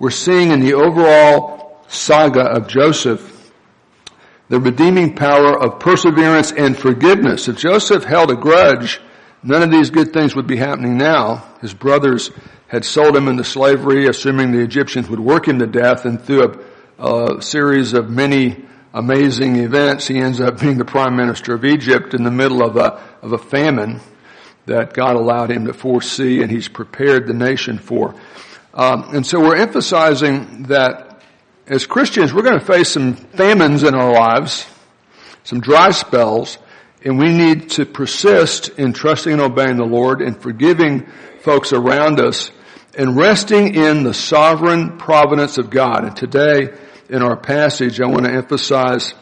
we're seeing in the overall saga of Joseph the redeeming power of perseverance and forgiveness. If Joseph held a grudge, none of these good things would be happening now. His brothers had sold him into slavery, assuming the Egyptians would work him to death, and through a, a series of many amazing events, he ends up being the prime minister of Egypt in the middle of a, of a famine that God allowed him to foresee and he's prepared the nation for. Um, and so we're emphasizing that as Christians, we're going to face some famines in our lives, some dry spells, and we need to persist in trusting and obeying the Lord and forgiving folks around us and resting in the sovereign providence of God. And today, in our passage, I want to emphasize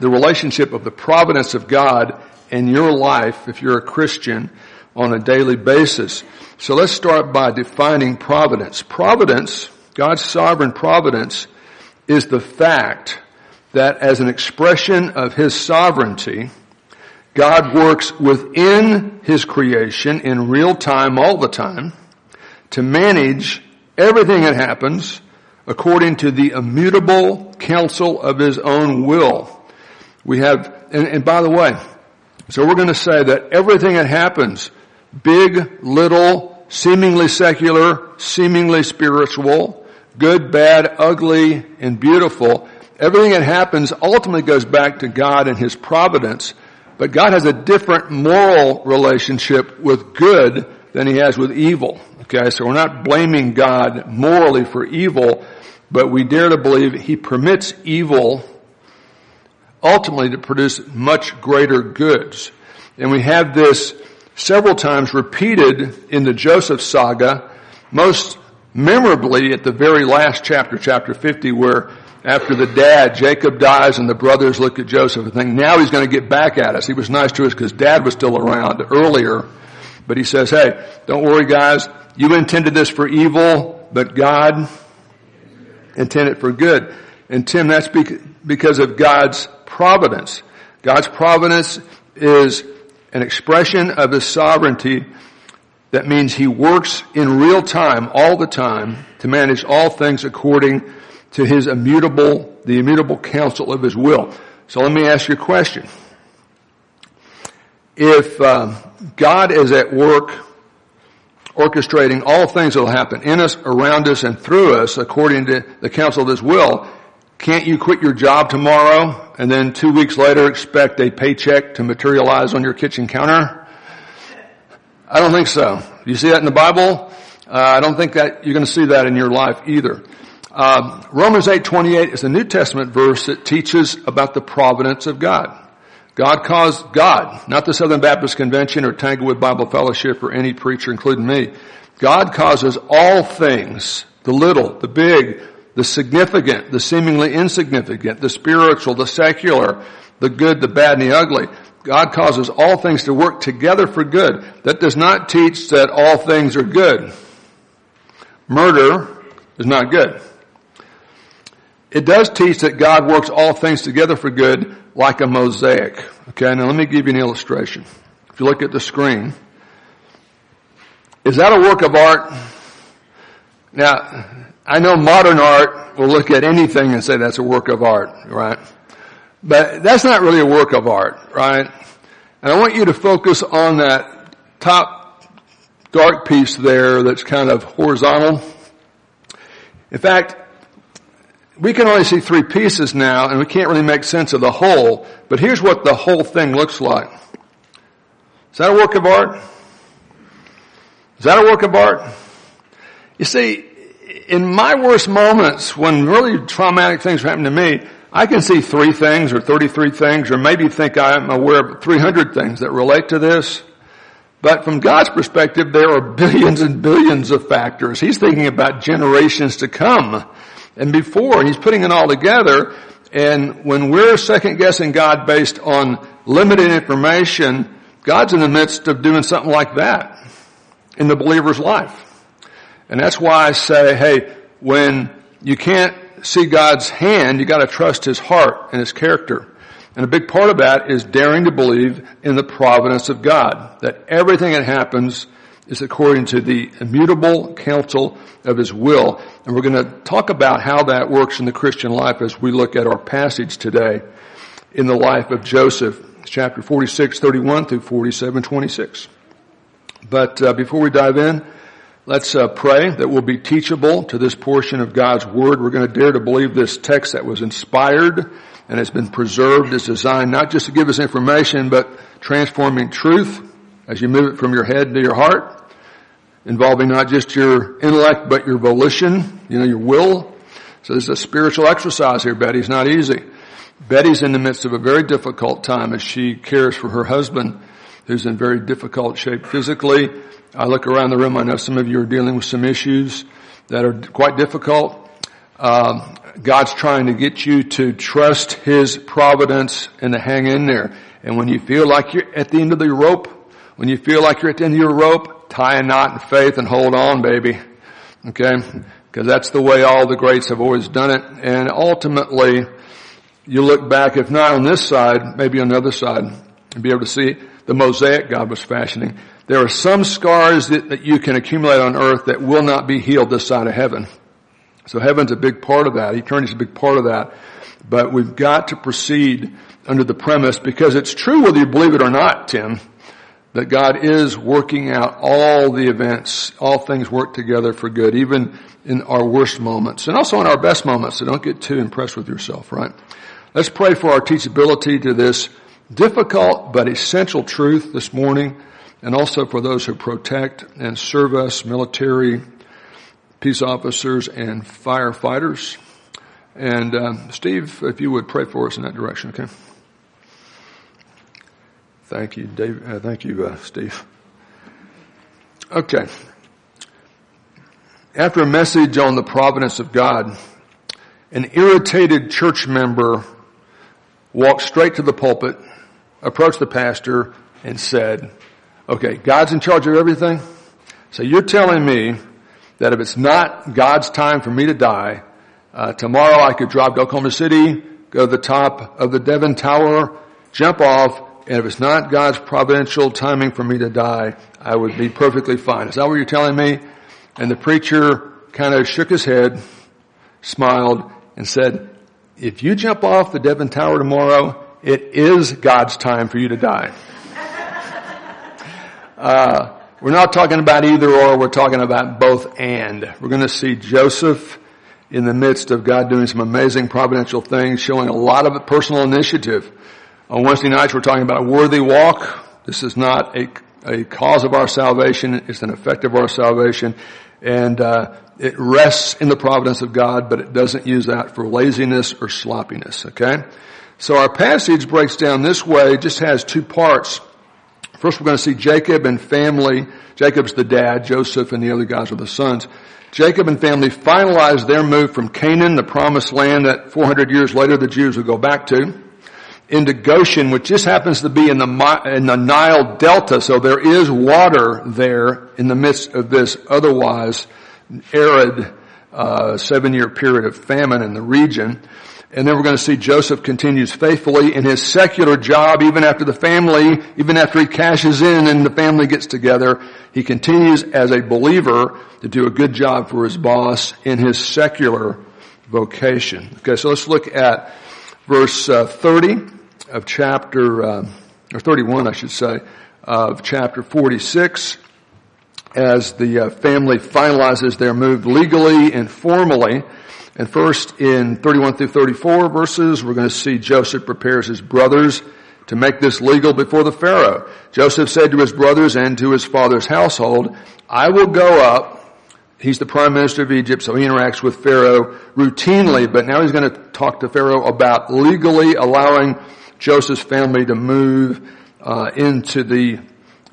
the relationship of the providence of God in your life, if you're a Christian, on a daily basis. So let's start by defining providence. Providence, God's sovereign providence, is the fact that as an expression of His sovereignty, God works within His creation in real time all the time to manage everything that happens according to the immutable counsel of His own will. We have, and, and by the way, so we're going to say that everything that happens, big, little, seemingly secular, seemingly spiritual, good, bad, ugly, and beautiful, everything that happens ultimately goes back to God and His providence. But God has a different moral relationship with good than He has with evil. Okay, so we're not blaming God morally for evil, but we dare to believe He permits evil ultimately to produce much greater goods. And we have this several times repeated in the Joseph saga, most memorably at the very last chapter, chapter 50, where after the dad, Jacob dies and the brothers look at Joseph and think, now he's going to get back at us. He was nice to us because dad was still around earlier. But he says, hey, don't worry guys. You intended this for evil, but God intended for good. And Tim, that's because of God's providence. God's providence is an expression of His sovereignty that means He works in real time, all the time, to manage all things according to His immutable, the immutable counsel of His will. So let me ask you a question. If uh, God is at work orchestrating all things that will happen in us, around us, and through us according to the counsel of His will, can't you quit your job tomorrow and then two weeks later expect a paycheck to materialize on your kitchen counter? I don't think so. You see that in the Bible? Uh, I don't think that you're going to see that in your life either. Um, Romans 8:28 is a New Testament verse that teaches about the providence of God. God caused God, not the Southern Baptist Convention or Tanglewood Bible Fellowship or any preacher, including me. God causes all things, the little, the big, the significant, the seemingly insignificant, the spiritual, the secular, the good, the bad, and the ugly. God causes all things to work together for good. That does not teach that all things are good. Murder is not good. It does teach that God works all things together for good like a mosaic. Okay, now let me give you an illustration. If you look at the screen, is that a work of art? Now, I know modern art will look at anything and say that's a work of art, right? But that's not really a work of art, right? And I want you to focus on that top dark piece there that's kind of horizontal. In fact, we can only see three pieces now and we can't really make sense of the whole, but here's what the whole thing looks like. Is that a work of art? Is that a work of art? You see, in my worst moments, when really traumatic things happen to me, I can see three things or 33 things or maybe think I'm aware of 300 things that relate to this. But from God's perspective, there are billions and billions of factors. He's thinking about generations to come and before, He's putting it all together. And when we're second guessing God based on limited information, God's in the midst of doing something like that in the believer's life. And that's why I say, hey, when you can't see God's hand, you gotta trust His heart and His character. And a big part of that is daring to believe in the providence of God. That everything that happens is according to the immutable counsel of his will. And we're going to talk about how that works in the Christian life as we look at our passage today in the life of Joseph, chapter 46, 31 through 47, 26. But uh, before we dive in, let's uh, pray that we'll be teachable to this portion of God's Word. We're going to dare to believe this text that was inspired and has been preserved is designed not just to give us information, but transforming truth as you move it from your head to your heart involving not just your intellect, but your volition, you know, your will. So this is a spiritual exercise here, Betty. It's not easy. Betty's in the midst of a very difficult time as she cares for her husband who's in very difficult shape physically. I look around the room. I know some of you are dealing with some issues that are quite difficult. Um, God's trying to get you to trust His providence and to hang in there. And when you feel like you're at the end of the rope, when you feel like you're at the end of your rope, tie a knot in faith and hold on, baby. Okay? Because that's the way all the greats have always done it. And ultimately, you look back, if not on this side, maybe on the other side, and be able to see the mosaic God was fashioning. There are some scars that, that you can accumulate on earth that will not be healed this side of heaven. So heaven's a big part of that. Eternity's a big part of that. But we've got to proceed under the premise because it's true whether you believe it or not, Tim that God is working out all the events, all things work together for good, even in our worst moments and also in our best moments. So don't get too impressed with yourself, right? Let's pray for our teachability to this difficult but essential truth this morning and also for those who protect and serve us, military, peace officers, and firefighters. And uh, Steve, if you would pray for us in that direction, okay? Thank you, Dave. Uh, thank you, uh, Steve. Okay. After a message on the providence of God, an irritated church member walked straight to the pulpit, approached the pastor, and said, okay, God's in charge of everything. So you're telling me that if it's not God's time for me to die, uh, tomorrow I could drive to Oklahoma City, go to the top of the Devon Tower, jump off, and if it's not God's providential timing for me to die, I would be perfectly fine. Is that what you're telling me? And the preacher kind of shook his head, smiled, and said, if you jump off the Devon Tower tomorrow, it is God's time for you to die. Uh, we're not talking about either or, we're talking about both and. We're going to see Joseph in the midst of God doing some amazing providential things, showing a lot of personal initiative. On Wednesday nights, we're talking about a worthy walk. This is not a, a cause of our salvation. It's an effect of our salvation. And, uh, it rests in the providence of God, but it doesn't use that for laziness or sloppiness, okay? So our passage breaks down this way, just has two parts. First we're going to see Jacob and family. Jacob's the dad, Joseph and the other guys are the sons. Jacob and family finalize their move from Canaan, the promised land that 400 years later the Jews would go back to into Goshen, which just happens to be in the, in the Nile Delta, so there is water there in the midst of this otherwise arid uh, seven-year period of famine in the region. And then we're going to see Joseph continues faithfully in his secular job, even after the family, even after he cashes in and the family gets together, he continues as a believer to do a good job for his boss in his secular vocation. Okay, so let's look at verse uh, 30 of chapter, uh, or 31 I should say, of chapter 46 as the uh, family finalizes their move legally and formally. And first in 31 through 34 verses, we're going to see Joseph prepares his brothers to make this legal before the Pharaoh. Joseph said to his brothers and to his father's household, I will go up. He's the prime minister of Egypt, so he interacts with Pharaoh routinely, but now he's going to talk to Pharaoh about legally allowing Joseph's family to move uh, into the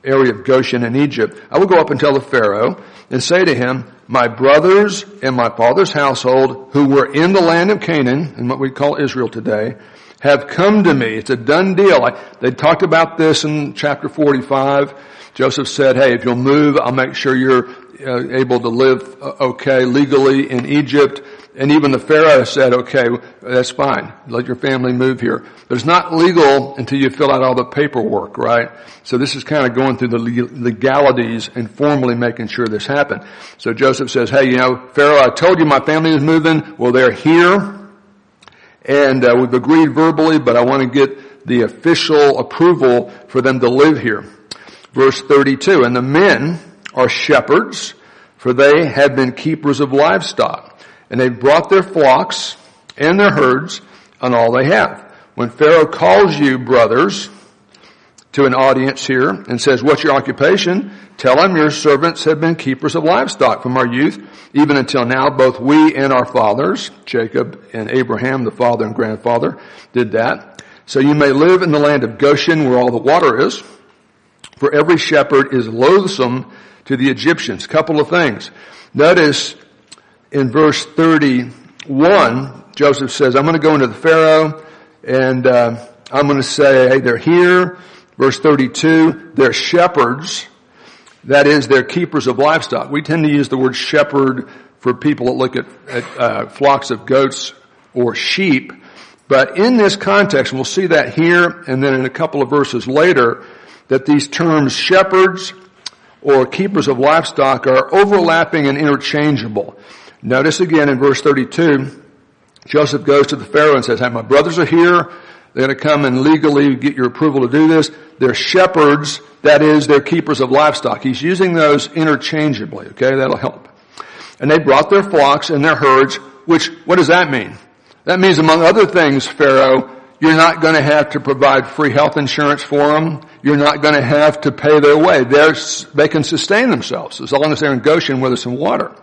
area of Goshen in Egypt, I will go up and tell the Pharaoh and say to him, my brothers and my father's household who were in the land of Canaan, and what we call Israel today, have come to me. It's a done deal. I, they talked about this in chapter 45. Joseph said, hey, if you'll move, I'll make sure you're uh, able to live uh, okay legally in Egypt. And even the Pharaoh said, okay, that's fine. Let your family move here. But it's not legal until you fill out all the paperwork, right? So this is kind of going through the legalities and formally making sure this happened. So Joseph says, hey, you know, Pharaoh, I told you my family is moving. Well, they're here. And uh, we've agreed verbally, but I want to get the official approval for them to live here. Verse 32, and the men are shepherds, for they have been keepers of livestock and they brought their flocks and their herds and all they have. When Pharaoh calls you brothers to an audience here and says, what's your occupation? Tell him your servants have been keepers of livestock from our youth, even until now, both we and our fathers, Jacob and Abraham, the father and grandfather, did that. So you may live in the land of Goshen where all the water is, for every shepherd is loathsome to the Egyptians. Couple of things. Notice in verse 31, Joseph says, I'm going to go into the Pharaoh and uh, I'm going to say, hey, they're here. Verse 32, they're shepherds. That is, they're keepers of livestock. We tend to use the word shepherd for people that look at, at uh, flocks of goats or sheep. But in this context, we'll see that here and then in a couple of verses later, that these terms shepherds or keepers of livestock are overlapping and interchangeable. Notice again in verse 32, Joseph goes to the Pharaoh and says, hey, my brothers are here. They're going to come and legally get your approval to do this. They're shepherds. That is, they're keepers of livestock. He's using those interchangeably. Okay, that'll help. And they brought their flocks and their herds, which, what does that mean? That means among other things, Pharaoh, you're not going to have to provide free health insurance for them. You're not going to have to pay their way. They're, they can sustain themselves as long as they're in Goshen where there's some water.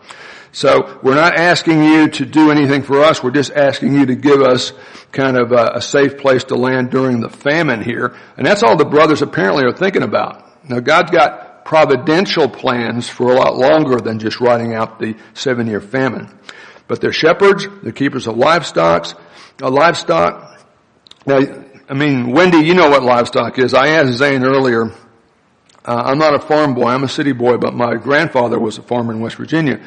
So we're not asking you to do anything for us. We're just asking you to give us kind of a, a, safe place to land during the famine here. And that's all the brothers apparently are thinking about. Now God's got providential plans for a lot longer than just writing out the seven year famine. But they're shepherds, they're keepers of livestock, uh, livestock. Now, I mean, Wendy, you know what livestock is. I asked Zane earlier, uh, I'm not a farm boy, I'm a city boy, but my grandfather was a farmer in West Virginia.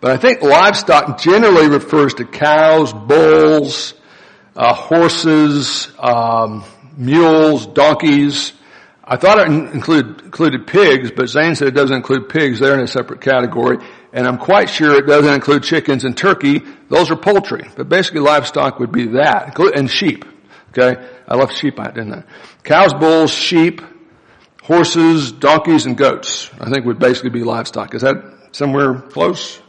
But I think livestock generally refers to cows, bulls, uh, horses, um, mules, donkeys. I thought it included, included pigs, but Zane said it doesn't include pigs. They're in a separate category. And I'm quite sure it doesn't include chickens and turkey. Those are poultry. But basically livestock would be that. And sheep. Okay? I left sheep out, didn't I? Cows, bulls, sheep, horses, donkeys, and goats. I think would basically be livestock. Is that somewhere close?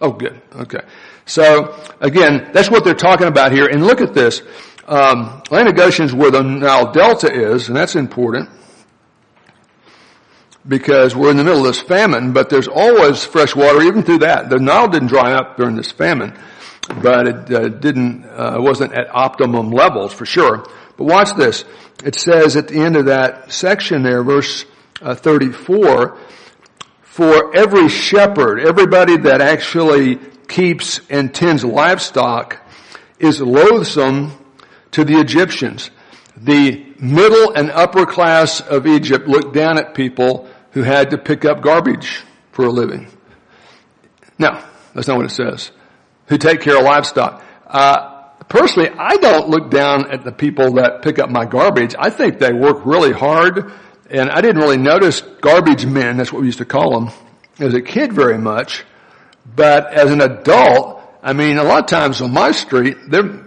Oh, good. Okay. So again, that's what they're talking about here. And look at this. Um, land of Goshen is where the Nile Delta is, and that's important because we're in the middle of this famine, but there's always fresh water even through that. The Nile didn't dry up during this famine, but it uh, didn't, uh, wasn't at optimum levels for sure. But watch this. It says at the end of that section there, verse uh, 34, for every shepherd, everybody that actually keeps and tends livestock is loathsome to the Egyptians. The middle and upper class of Egypt looked down at people who had to pick up garbage for a living. No, that's not what it says. Who take care of livestock. Uh, personally, I don't look down at the people that pick up my garbage. I think they work really hard and I didn't really notice garbage men, that's what we used to call them, as a kid very much. But as an adult, I mean, a lot of times on my street,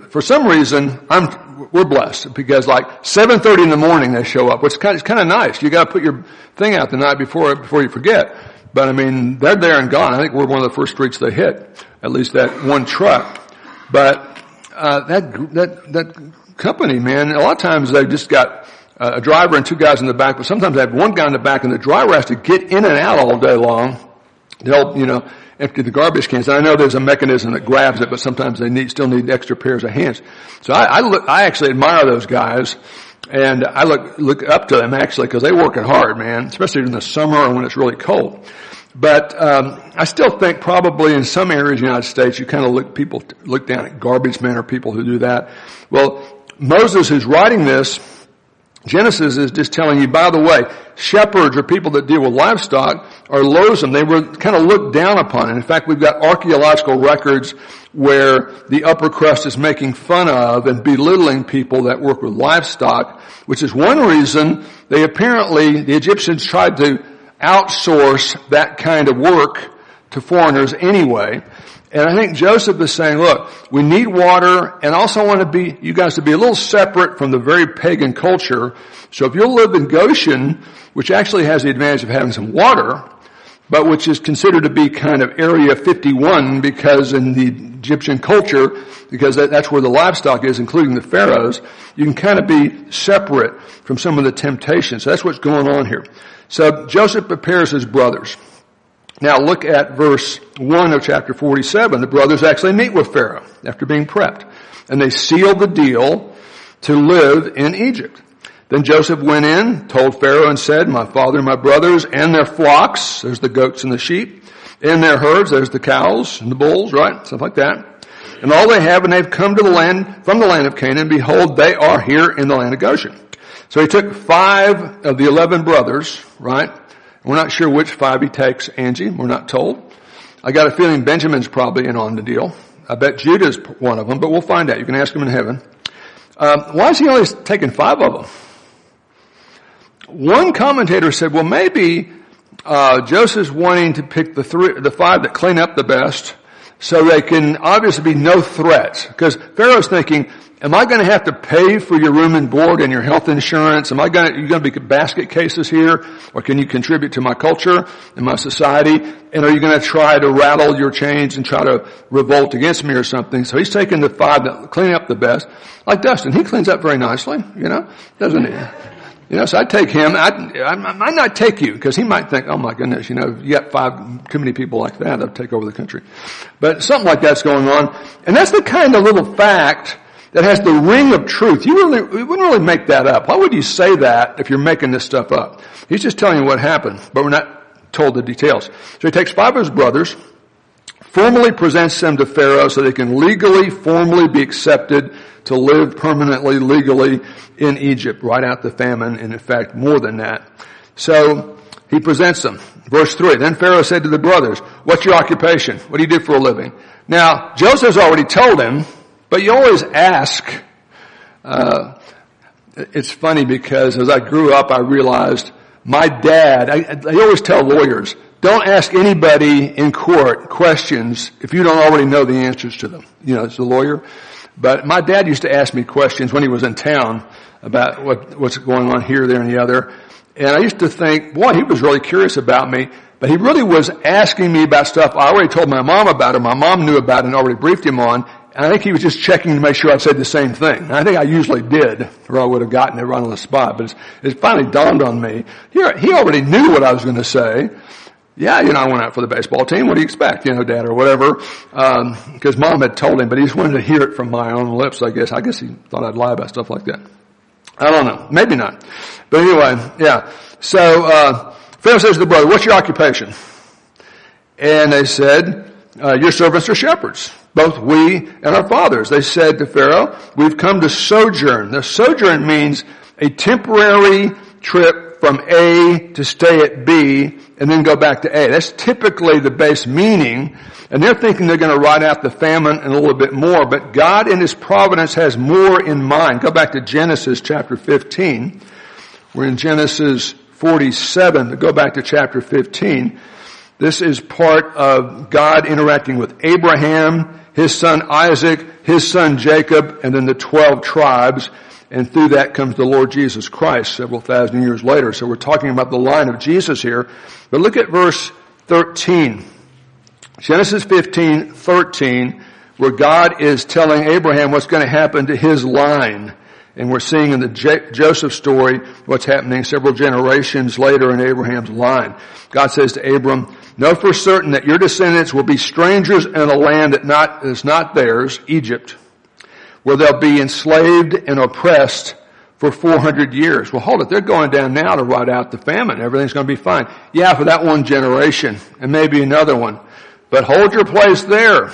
for some reason, I'm, we're blessed because like 7.30 in the morning they show up, which is kind of, it's kind of nice. You gotta put your thing out the night before, before you forget. But I mean, they're there and gone. I think we're one of the first streets they hit. At least that one truck. But, uh, that, that, that company, man, a lot of times they've just got a driver and two guys in the back, but sometimes I have one guy in the back and the driver has to get in and out all day long to help, you know, empty the garbage cans. And I know there's a mechanism that grabs it, but sometimes they need, still need extra pairs of hands. So I, I look, I actually admire those guys and I look, look up to them actually because they work it hard, man, especially in the summer or when it's really cold. But um, I still think probably in some areas of the United States, you kind of look people look down at garbage men or people who do that. Well, Moses, who's writing this, Genesis is just telling you, by the way, shepherds or people that deal with livestock are loathsome. They were kind of looked down upon. And in fact, we've got archaeological records where the upper crust is making fun of and belittling people that work with livestock, which is one reason they apparently, the Egyptians tried to outsource that kind of work to foreigners anyway. And I think Joseph is saying, look, we need water and also want to be, you guys to be a little separate from the very pagan culture. So if you'll live in Goshen, which actually has the advantage of having some water, but which is considered to be kind of Area 51 because in the Egyptian culture, because that's where the livestock is, including the pharaohs, you can kind of be separate from some of the temptations. So that's what's going on here. So Joseph prepares his brothers. Now look at verse 1 of chapter 47. The brothers actually meet with Pharaoh after being prepped. And they seal the deal to live in Egypt. Then Joseph went in, told Pharaoh and said, my father and my brothers and their flocks, there's the goats and the sheep, and their herds, there's the cows and the bulls, right? Stuff like that. And all they have, and they've come to the land, from the land of Canaan, behold, they are here in the land of Goshen. So he took five of the eleven brothers, right? We're not sure which five he takes, Angie. We're not told. I got a feeling Benjamin's probably in on the deal. I bet Judah's one of them, but we'll find out. You can ask him in heaven. Um, why is he only taking five of them? One commentator said, well, maybe uh, Joseph's wanting to pick the three, the five that clean up the best, so they can obviously be no threats. Because Pharaoh's thinking, Am I going to have to pay for your room and board and your health insurance? Am I going to, you going to be basket cases here? Or can you contribute to my culture and my society? And are you going to try to rattle your chains and try to revolt against me or something? So he's taking the five that clean up the best. Like Dustin, he cleans up very nicely, you know, doesn't he? You know, so I'd take him. I'd, I might not take you because he might think, oh my goodness, you know, you got five too many people like that, I'd take over the country. But something like that's going on. And that's the kind of little fact that has the ring of truth. You really, you wouldn't really make that up. Why would you say that if you're making this stuff up? He's just telling you what happened, but we're not told the details. So he takes five of his brothers, formally presents them to Pharaoh so they can legally, formally be accepted to live permanently, legally in Egypt, right out the famine, and in fact more than that. So he presents them. Verse 3, then Pharaoh said to the brothers, what's your occupation? What do you do for a living? Now, Joseph's already told him but you always ask. Uh, it's funny because as I grew up, I realized my dad. I, I always tell lawyers, don't ask anybody in court questions if you don't already know the answers to them. You know, as a lawyer. But my dad used to ask me questions when he was in town about what, what's going on here, there, and the other. And I used to think, boy, he was really curious about me. But he really was asking me about stuff I already told my mom about, or my mom knew about and already briefed him on. And I think he was just checking to make sure I said the same thing. And I think I usually did, or I would have gotten it right on the spot. But it's, it finally dawned on me. He already knew what I was going to say. Yeah, you know, I went out for the baseball team. What do you expect, you know, dad or whatever? Because um, mom had told him, but he just wanted to hear it from my own lips. I guess. I guess he thought I'd lie about stuff like that. I don't know. Maybe not. But anyway, yeah. So uh, Pharaoh says to the brother, "What's your occupation?" And they said, uh, "Your servants are shepherds." both we and our fathers. They said to Pharaoh, we've come to sojourn. The sojourn means a temporary trip from A to stay at B and then go back to A. That's typically the base meaning. And they're thinking they're going to ride out the famine and a little bit more, but God in His providence has more in mind. Go back to Genesis chapter 15. We're in Genesis 47, go back to chapter 15. This is part of God interacting with Abraham his son Isaac, his son Jacob, and then the 12 tribes. And through that comes the Lord Jesus Christ several thousand years later. So we're talking about the line of Jesus here. But look at verse 13. Genesis 15, 13, where God is telling Abraham what's going to happen to his line. And we're seeing in the J- Joseph story what's happening several generations later in Abraham's line. God says to Abram, know for certain that your descendants will be strangers in a land that not, is not theirs, Egypt, where they'll be enslaved and oppressed for 400 years. Well, hold it. They're going down now to ride out the famine. Everything's going to be fine. Yeah, for that one generation and maybe another one. But hold your place there.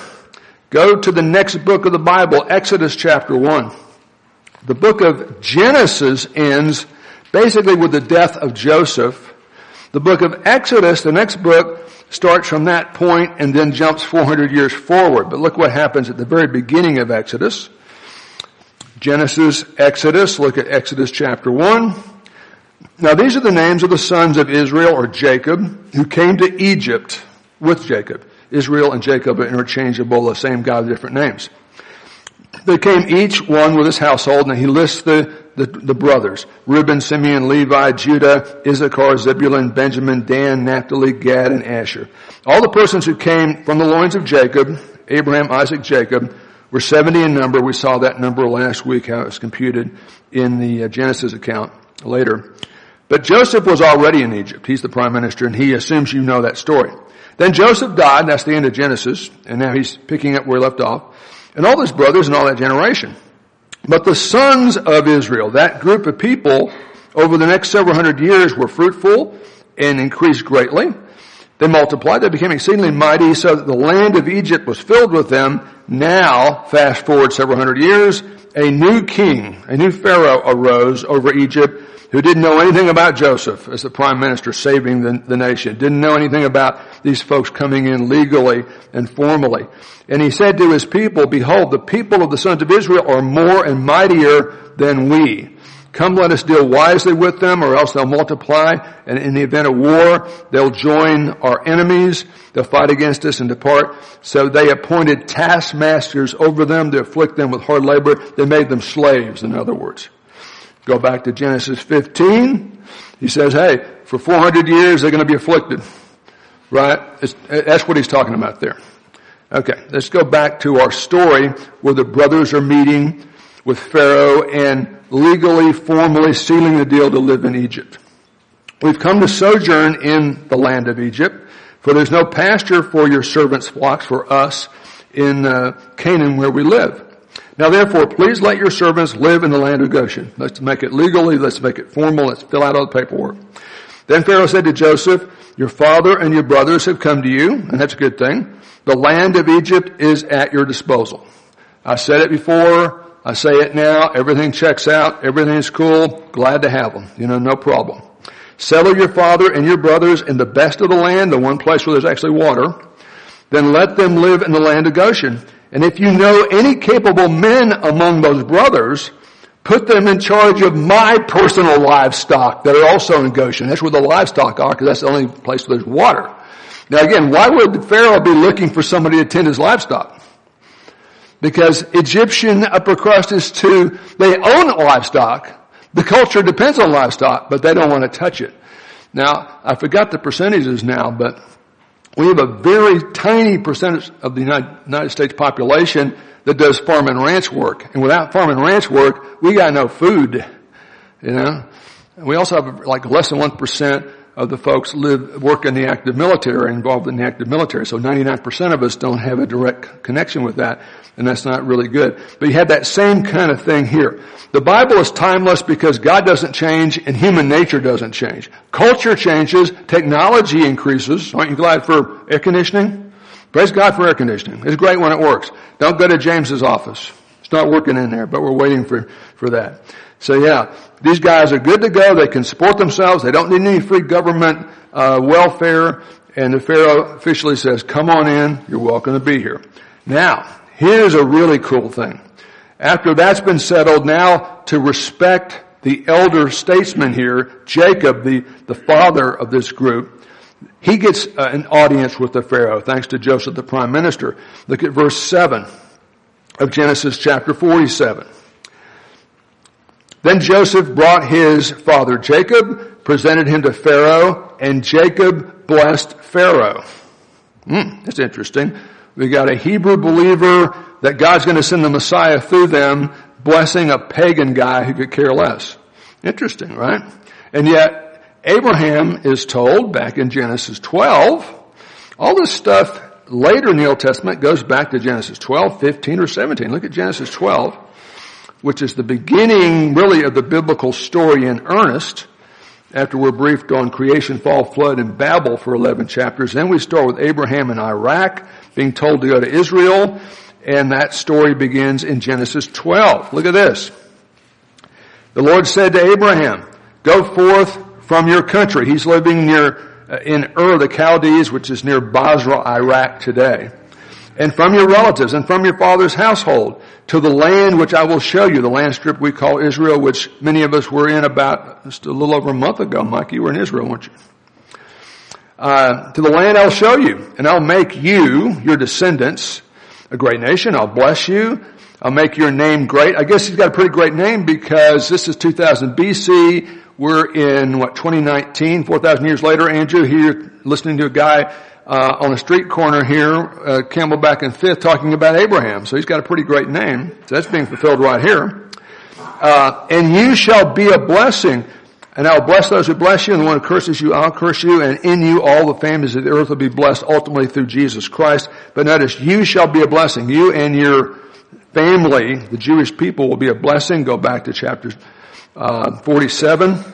Go to the next book of the Bible, Exodus chapter 1. The book of Genesis ends basically with the death of Joseph. The book of Exodus, the next book, starts from that point and then jumps 400 years forward. But look what happens at the very beginning of Exodus. Genesis, Exodus, look at Exodus chapter 1. Now these are the names of the sons of Israel or Jacob who came to Egypt with Jacob. Israel and Jacob are interchangeable, the same God, different names. They came each one with his household and he lists the, the, the brothers. Reuben, Simeon, Levi, Judah, Issachar, Zebulun, Benjamin, Dan, Naphtali, Gad, and Asher. All the persons who came from the loins of Jacob, Abraham, Isaac, Jacob, were 70 in number. We saw that number last week, how it was computed in the uh, Genesis account later. But Joseph was already in Egypt. He's the prime minister and he assumes you know that story. Then Joseph died, and that's the end of Genesis, and now he's picking up where he left off. And all his brothers and all that generation. But the sons of Israel, that group of people, over the next several hundred years were fruitful and increased greatly. They multiplied, they became exceedingly mighty so that the land of Egypt was filled with them. Now, fast forward several hundred years, a new king, a new pharaoh arose over Egypt who didn't know anything about Joseph as the prime minister saving the, the, nation, didn't know anything about these folks coming in legally and formally. And he said to his people, behold, the people of the sons of Israel are more and mightier than we. Come let us deal wisely with them or else they'll multiply and in the event of war, they'll join our enemies. They'll fight against us and depart. So they appointed taskmasters over them to afflict them with hard labor. They made them slaves, in other words. Go back to Genesis 15. He says, hey, for 400 years they're going to be afflicted. Right? That's what he's talking about there. Okay, let's go back to our story where the brothers are meeting with Pharaoh and legally, formally sealing the deal to live in Egypt. We've come to sojourn in the land of Egypt, for there's no pasture for your servants' flocks for us in uh, Canaan where we live. Now therefore, please let your servants live in the land of Goshen. Let's make it legally, let's make it formal, let's fill out all the paperwork. Then Pharaoh said to Joseph, your father and your brothers have come to you, and that's a good thing. The land of Egypt is at your disposal. I said it before, I say it now, everything checks out, everything's cool, glad to have them, you know, no problem. Settle your father and your brothers in the best of the land, the one place where there's actually water. Then let them live in the land of Goshen and if you know any capable men among those brothers, put them in charge of my personal livestock that are also in Goshen. That's where the livestock are because that's the only place where there's water. Now again, why would Pharaoh be looking for somebody to tend his livestock? Because Egyptian upper crust is too, they own livestock. The culture depends on livestock, but they don't want to touch it. Now, I forgot the percentages now, but we have a very tiny percentage of the United States population that does farm and ranch work. And without farm and ranch work, we got no food. You know? And we also have like less than 1% of the folks live, work in the active military, involved in the active military. So 99% of us don't have a direct connection with that, and that's not really good. But you have that same kind of thing here. The Bible is timeless because God doesn't change and human nature doesn't change. Culture changes, technology increases. Aren't you glad for air conditioning? Praise God for air conditioning. It's great when it works. Don't go to James's office. It's not working in there, but we're waiting for, for that. So yeah, these guys are good to go. They can support themselves. They don't need any free government uh, welfare. And the Pharaoh officially says, come on in. You're welcome to be here. Now, here's a really cool thing. After that's been settled, now to respect the elder statesman here, Jacob, the, the father of this group, he gets uh, an audience with the Pharaoh thanks to Joseph, the prime minister. Look at verse 7 of Genesis chapter 47. Then Joseph brought his father Jacob, presented him to Pharaoh, and Jacob blessed Pharaoh. Hmm, that's interesting. We got a Hebrew believer that God's going to send the Messiah through them, blessing a pagan guy who could care less. Interesting, right? And yet, Abraham is told back in Genesis 12, all this stuff later in the Old Testament goes back to Genesis 12, 15, or 17. Look at Genesis 12 which is the beginning really of the biblical story in earnest, after we're briefed on creation, fall, flood, and Babel for 11 chapters. Then we start with Abraham in Iraq, being told to go to Israel, and that story begins in Genesis 12. Look at this. The Lord said to Abraham, Go forth from your country. He's living near, uh, in Ur the Chaldees, which is near Basra, Iraq today. And from your relatives and from your father's household to the land which I will show you, the land strip we call Israel, which many of us were in about just a little over a month ago. Mike, you were in Israel, weren't you? Uh, to the land I'll show you, and I'll make you, your descendants, a great nation. I'll bless you. I'll make your name great. I guess he's got a pretty great name because this is 2000 BC. We're in what 2019, 4,000 years later. Andrew here, listening to a guy uh, on a street corner here, uh, Camelback and Fifth, talking about Abraham. So he's got a pretty great name. So that's being fulfilled right here. Uh, and you shall be a blessing. And I'll bless those who bless you, and the one who curses you, I'll curse you, and in you all the families of the earth will be blessed ultimately through Jesus Christ. But notice, you shall be a blessing. You and your family, the Jewish people, will be a blessing. Go back to chapter uh, 47.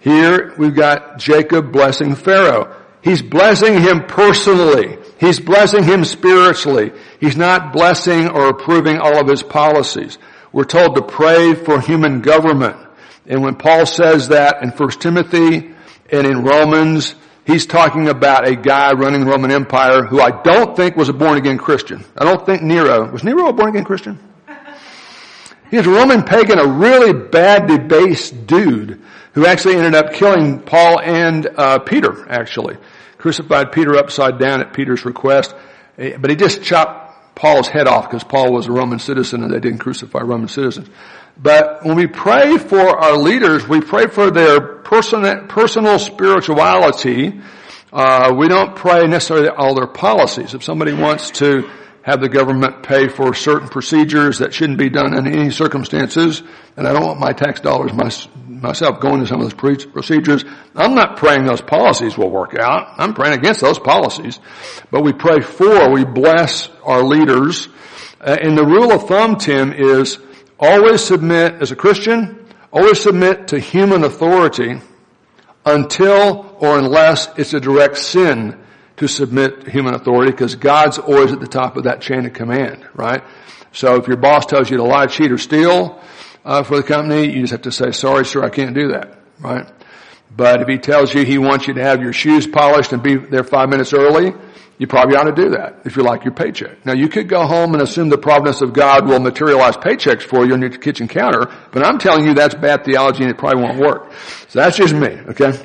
Here we've got Jacob blessing Pharaoh. He's blessing him personally. He's blessing him spiritually. He's not blessing or approving all of his policies. We're told to pray for human government. And when Paul says that in 1 Timothy and in Romans, he's talking about a guy running the Roman Empire who I don't think was a born again Christian. I don't think Nero, was Nero a born again Christian? He was a Roman pagan, a really bad, debased dude who actually ended up killing Paul and uh, Peter, actually. Crucified Peter upside down at Peter's request. Eh, but he just chopped Paul's head off because Paul was a Roman citizen and they didn't crucify Roman citizens. But when we pray for our leaders, we pray for their personal, personal spirituality. Uh, we don't pray necessarily all their policies. If somebody wants to have the government pay for certain procedures that shouldn't be done in any circumstances, and I don't want my tax dollars my, myself going to some of those procedures, I'm not praying those policies will work out. I'm praying against those policies. But we pray for, we bless our leaders. Uh, and the rule of thumb, Tim, is Always submit, as a Christian, always submit to human authority until or unless it's a direct sin to submit human authority because God's always at the top of that chain of command, right? So if your boss tells you to lie, cheat, or steal uh, for the company, you just have to say, sorry, sir, I can't do that, right? But if he tells you he wants you to have your shoes polished and be there five minutes early, you probably ought to do that if you like your paycheck. Now you could go home and assume the providence of God will materialize paychecks for you on your kitchen counter, but I'm telling you that's bad theology and it probably won't work. So that's just me, okay?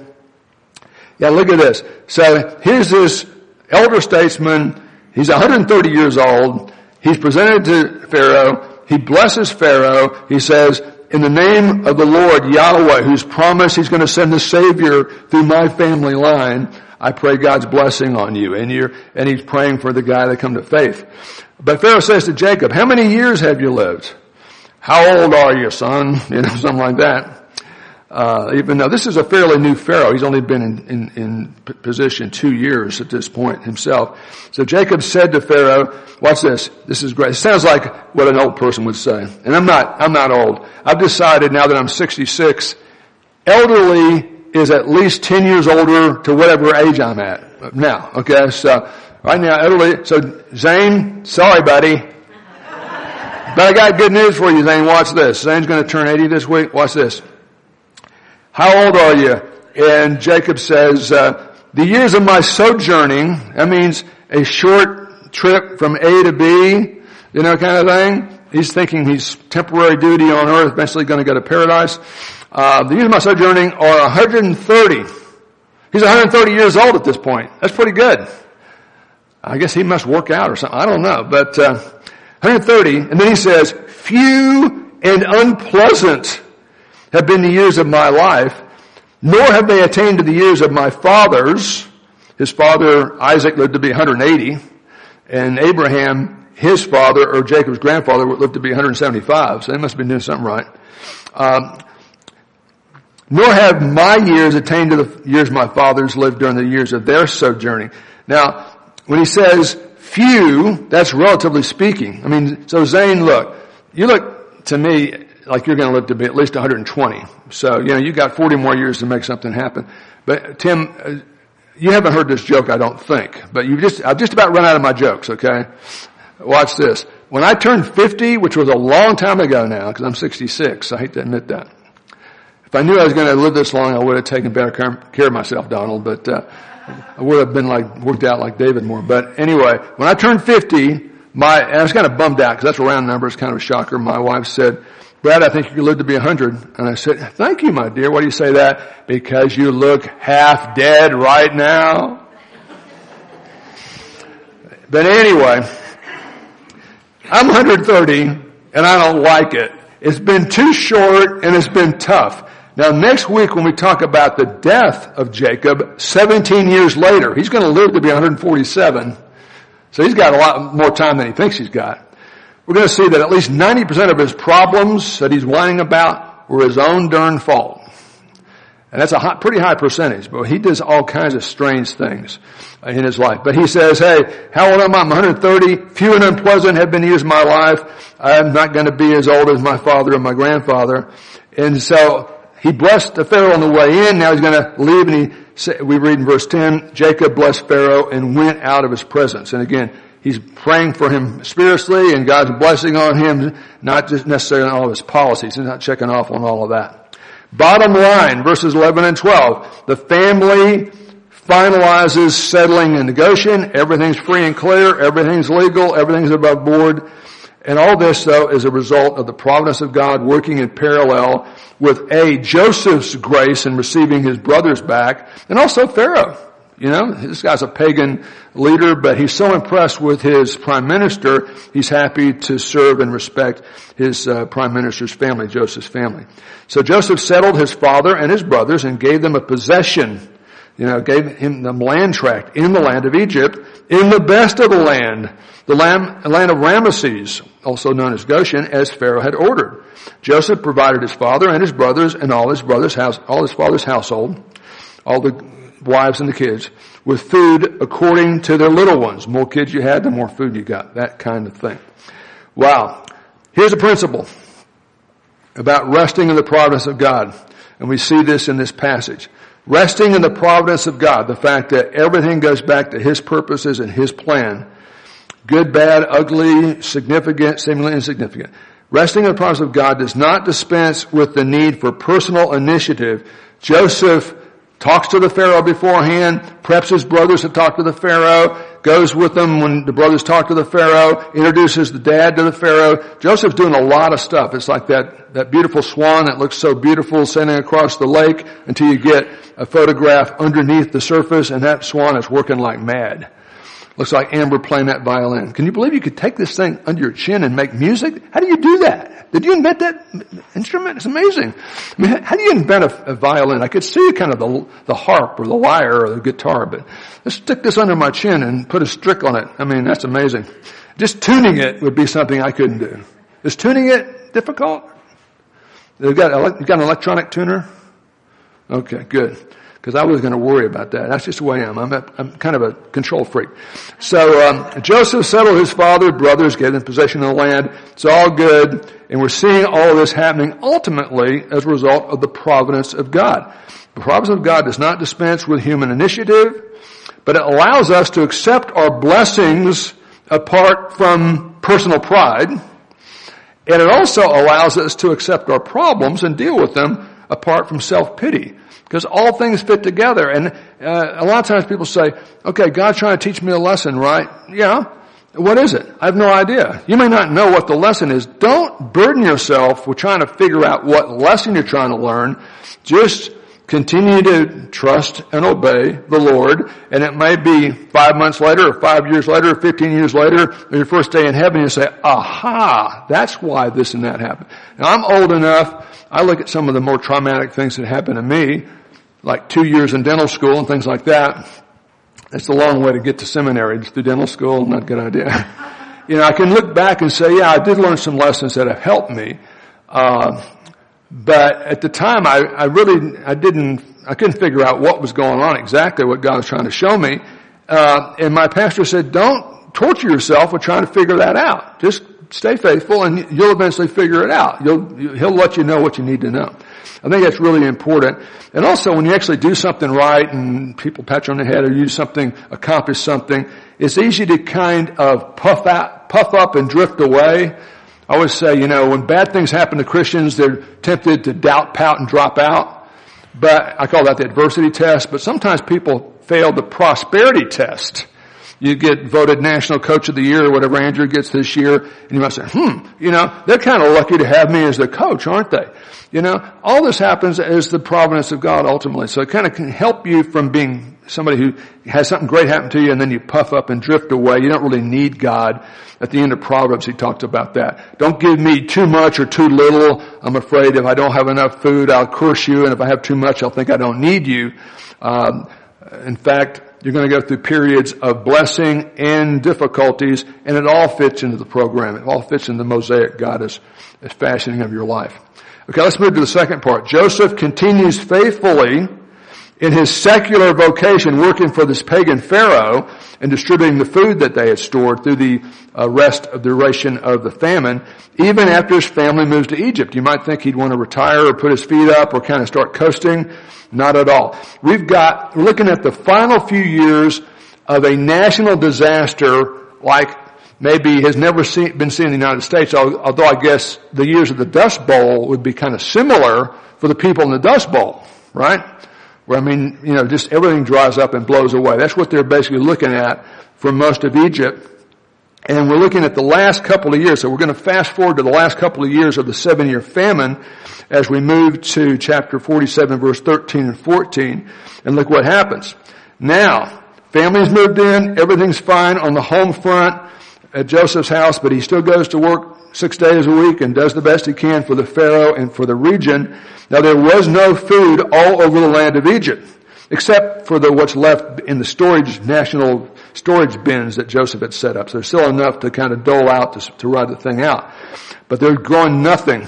Yeah, look at this. So here's this elder statesman. He's 130 years old. He's presented to Pharaoh. He blesses Pharaoh. He says, in the name of the Lord Yahweh, who's promised he's going to send the Savior through my family line, I pray God's blessing on you. And you're, and he's praying for the guy to come to faith. But Pharaoh says to Jacob, how many years have you lived? How old are you, son? You know, something like that. Uh, even though this is a fairly new Pharaoh, he's only been in, in, in, position two years at this point himself. So Jacob said to Pharaoh, watch this, this is great. It sounds like what an old person would say. And I'm not, I'm not old. I've decided now that I'm 66, elderly is at least 10 years older to whatever age I'm at now. Okay, so right now, elderly, so Zane, sorry buddy. But I got good news for you, Zane. Watch this. Zane's going to turn 80 this week. Watch this. How old are you? And Jacob says, uh, the years of my sojourning, that means a short trip from A to B, you know, kind of thing. He's thinking he's temporary duty on earth, eventually going to go to paradise. Uh, the years of my sojourning are 130. He's 130 years old at this point. That's pretty good. I guess he must work out or something. I don't know. But uh, 130, and then he says, few and unpleasant have been the years of my life, nor have they attained to the years of my fathers. His father Isaac lived to be 180, and Abraham, his father, or Jacob's grandfather, lived to be 175. So they must have been doing something right. Um, nor have my years attained to the years my fathers lived during the years of their sojourning. Now, when he says few, that's relatively speaking. I mean, so Zane, look, you look to me like you're going to live to be at least 120. So, you know, you got 40 more years to make something happen. But Tim, uh, you haven't heard this joke, I don't think, but you just, I've just about run out of my jokes, okay? Watch this. When I turned 50, which was a long time ago now, because I'm 66, I hate to admit that. If I knew I was going to live this long, I would have taken better care of myself, Donald, but, uh, I would have been like, worked out like David more. But anyway, when I turned 50, my, I was kind of bummed out because that's a round number. It's kind of a shocker. My wife said, Brad, I think you could live to be a 100. And I said, thank you, my dear. Why do you say that? Because you look half dead right now. But anyway, I'm 130 and I don't like it. It's been too short and it's been tough. Now next week when we talk about the death of Jacob, 17 years later, he's going to live to be 147. So he's got a lot more time than he thinks he's got. We're going to see that at least 90% of his problems that he's whining about were his own darn fault. And that's a high, pretty high percentage, but he does all kinds of strange things in his life. But he says, hey, how old am I? I'm 130. Few and unpleasant have been years of my life. I'm not going to be as old as my father and my grandfather. And so he blessed the Pharaoh on the way in. Now he's going to leave and he, we read in verse 10, Jacob blessed Pharaoh and went out of his presence. And again, he's praying for him spiritually and God's blessing on him, not just necessarily on all of his policies. He's not checking off on all of that. Bottom line, verses 11 and 12. The family finalizes settling and negotiation. Everything's free and clear. Everything's legal. Everything's above board. And all this though is a result of the providence of God working in parallel with A, Joseph's grace in receiving his brothers back, and also Pharaoh. You know, this guy's a pagan leader, but he's so impressed with his prime minister, he's happy to serve and respect his uh, prime minister's family, Joseph's family. So Joseph settled his father and his brothers and gave them a possession, you know, gave him the land tract in the land of Egypt, in the best of the land, the land, land of Ramesses, also known as Goshen, as Pharaoh had ordered. Joseph provided his father and his brothers and all his brothers' house, all his father's household, all the wives and the kids, with food according to their little ones. More kids you had, the more food you got. That kind of thing. Wow. Here's a principle about resting in the providence of God. And we see this in this passage. Resting in the providence of God, the fact that everything goes back to His purposes and His plan. Good, bad, ugly, significant, seemingly insignificant. Resting in the providence of God does not dispense with the need for personal initiative. Joseph talks to the Pharaoh beforehand, preps his brothers to talk to the Pharaoh, goes with them when the brothers talk to the Pharaoh, introduces the dad to the Pharaoh. Joseph's doing a lot of stuff. It's like that, that beautiful swan that looks so beautiful sailing across the lake until you get a photograph underneath the surface and that swan is working like mad. Looks like Amber playing that violin. Can you believe you could take this thing under your chin and make music? How do you do that? Did you invent that instrument? It's amazing. I mean, how do you invent a, a violin? I could see kind of the, the harp or the lyre or the guitar, but let's stick this under my chin and put a strick on it. I mean, that's amazing. Just tuning it would be something I couldn't do. Is tuning it difficult? You got, you got an electronic tuner? Okay, good because I was going to worry about that. That's just the way I am. I'm, a, I'm kind of a control freak. So um, Joseph settled his father, brothers, gave them possession of the land. It's all good, and we're seeing all of this happening ultimately as a result of the providence of God. The providence of God does not dispense with human initiative, but it allows us to accept our blessings apart from personal pride, and it also allows us to accept our problems and deal with them apart from self-pity. Because all things fit together. And uh, a lot of times people say, okay, God's trying to teach me a lesson, right? Yeah. What is it? I have no idea. You may not know what the lesson is. Don't burden yourself with trying to figure out what lesson you're trying to learn. Just continue to trust and obey the Lord. And it may be five months later or five years later or 15 years later or your first day in heaven you say, aha, that's why this and that happened. Now I'm old enough. I look at some of the more traumatic things that happened to me like two years in dental school and things like that. It's a long way to get to seminary just through dental school. Not a good idea. you know, I can look back and say, yeah, I did learn some lessons that have helped me. Uh, but at the time, I, I really, I didn't, I couldn't figure out what was going on exactly, what God was trying to show me. Uh, and my pastor said, don't torture yourself with trying to figure that out. Just stay faithful and you'll eventually figure it out. You'll, he'll let you know what you need to know. I think that's really important. And also when you actually do something right and people pat you on the head or you do something, accomplish something, it's easy to kind of puff out, puff up and drift away. I always say, you know, when bad things happen to Christians, they're tempted to doubt, pout, and drop out. But I call that the adversity test. But sometimes people fail the prosperity test. You get voted national coach of the year or whatever Andrew gets this year, and you might say, hmm, you know, they're kind of lucky to have me as their coach, aren't they? You know, all this happens as the providence of God ultimately. So it kind of can help you from being somebody who has something great happen to you and then you puff up and drift away. You don't really need God. At the end of Proverbs, he talked about that. Don't give me too much or too little. I'm afraid if I don't have enough food, I'll curse you. And if I have too much, I'll think I don't need you. Um, in fact, you're going to go through periods of blessing and difficulties, and it all fits into the program. It all fits in the mosaic God is, is fashioning of your life. Okay, let's move to the second part. Joseph continues faithfully in his secular vocation working for this pagan pharaoh and distributing the food that they had stored through the uh, rest of the duration of the famine, even after his family moves to Egypt. You might think he'd want to retire or put his feet up or kind of start coasting. Not at all. We've got, we're looking at the final few years of a national disaster like maybe has never seen, been seen in the United States, although I guess the years of the Dust Bowl would be kind of similar for the people in the Dust Bowl, right? Where I mean, you know, just everything dries up and blows away. That's what they're basically looking at for most of Egypt. And we're looking at the last couple of years. So we're going to fast forward to the last couple of years of the seven year famine as we move to chapter 47 verse 13 and 14. And look what happens. Now, family's moved in, everything's fine on the home front at Joseph's house, but he still goes to work six days a week and does the best he can for the Pharaoh and for the region. Now there was no food all over the land of Egypt, except for the what's left in the storage, national storage bins that Joseph had set up. So there's still enough to kind of dole out to, to ride the thing out. But they're growing nothing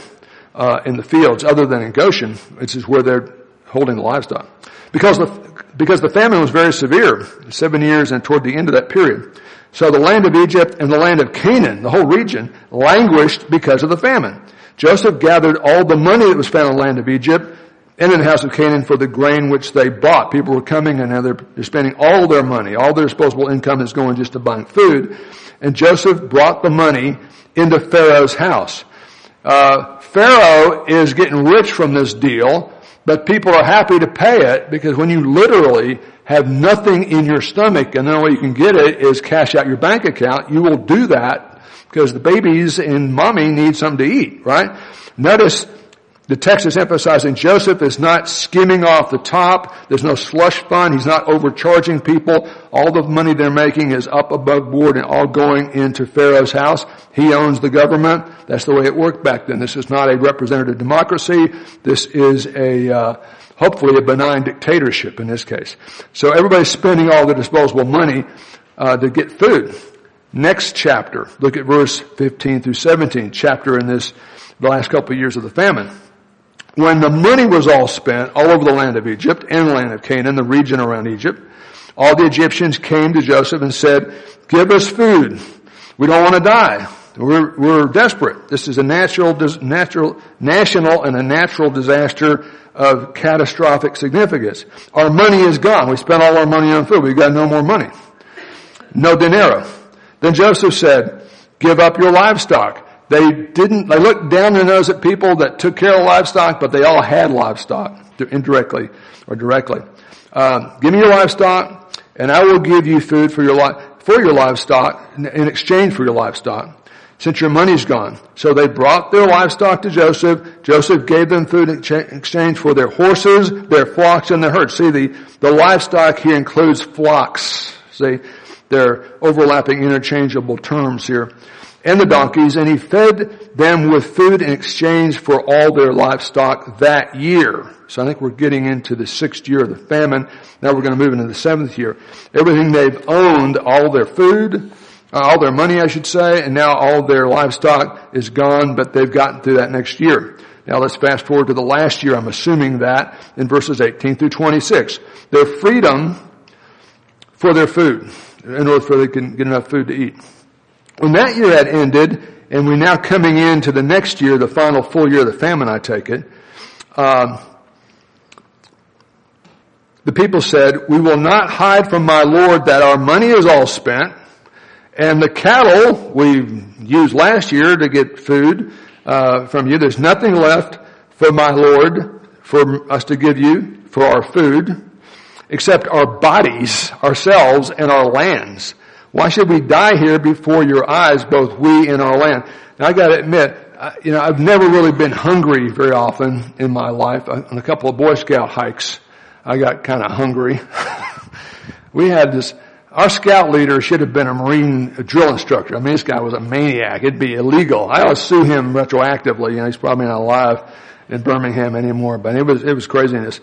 uh, in the fields other than in Goshen, which is where they're holding the livestock. Because the, because the famine was very severe, seven years and toward the end of that period. So the land of Egypt and the land of Canaan, the whole region, languished because of the famine. Joseph gathered all the money that was found in the land of Egypt and in the house of Canaan for the grain which they bought. People were coming and now they're, spending all their money. All their disposable income is going just to buying food. And Joseph brought the money into Pharaoh's house. Uh, Pharaoh is getting rich from this deal, but people are happy to pay it because when you literally have nothing in your stomach and the only way you can get it is cash out your bank account, you will do that because the babies and mommy need something to eat, right? Notice the text is emphasizing Joseph is not skimming off the top. There's no slush fund. He's not overcharging people. All the money they're making is up above board and all going into Pharaoh's house. He owns the government. That's the way it worked back then. This is not a representative democracy. This is a, uh, hopefully a benign dictatorship in this case. So everybody's spending all the disposable money uh, to get food. Next chapter, look at verse 15 through 17, chapter in this, the last couple of years of the famine. When the money was all spent all over the land of Egypt and the land of Canaan, the region around Egypt, all the Egyptians came to Joseph and said, give us food. We don't want to die. We're, we're desperate. This is a natural, natural, national and a natural disaster of catastrophic significance. Our money is gone. We spent all our money on food. We've got no more money. No dinero. Then Joseph said, give up your livestock. They didn't, they looked down their nose at people that took care of livestock, but they all had livestock, indirectly or directly. Um, give me your livestock, and I will give you food for your li- for your livestock in exchange for your livestock since your money's gone. So they brought their livestock to Joseph. Joseph gave them food in exchange for their horses, their flocks, and their herds. See, the, the livestock here includes flocks. See, they're overlapping interchangeable terms here. And the donkeys, and he fed them with food in exchange for all their livestock that year. So I think we're getting into the sixth year of the famine. Now we're going to move into the seventh year. Everything they've owned, all their food, uh, all their money, I should say, and now all their livestock is gone, but they've gotten through that next year. Now let's fast forward to the last year. I'm assuming that in verses 18 through 26. Their freedom for their food, in order for they can get enough food to eat. When that year had ended, and we're now coming into the next year, the final full year of the famine, I take it, um, the people said, we will not hide from my Lord that our money is all spent and the cattle, we've used last year to get food uh, from you. There's nothing left for my Lord for us to give you for our food, except our bodies, ourselves, and our lands. Why should we die here before your eyes, both we and our land? Now I gotta admit, you know, I've never really been hungry very often in my life. On a couple of Boy Scout hikes, I got kind of hungry. we had this, our scout leader should have been a Marine drill instructor. I mean, this guy was a maniac. It'd be illegal. I to sue him retroactively. You know, he's probably not alive in Birmingham anymore, but it was, it was craziness.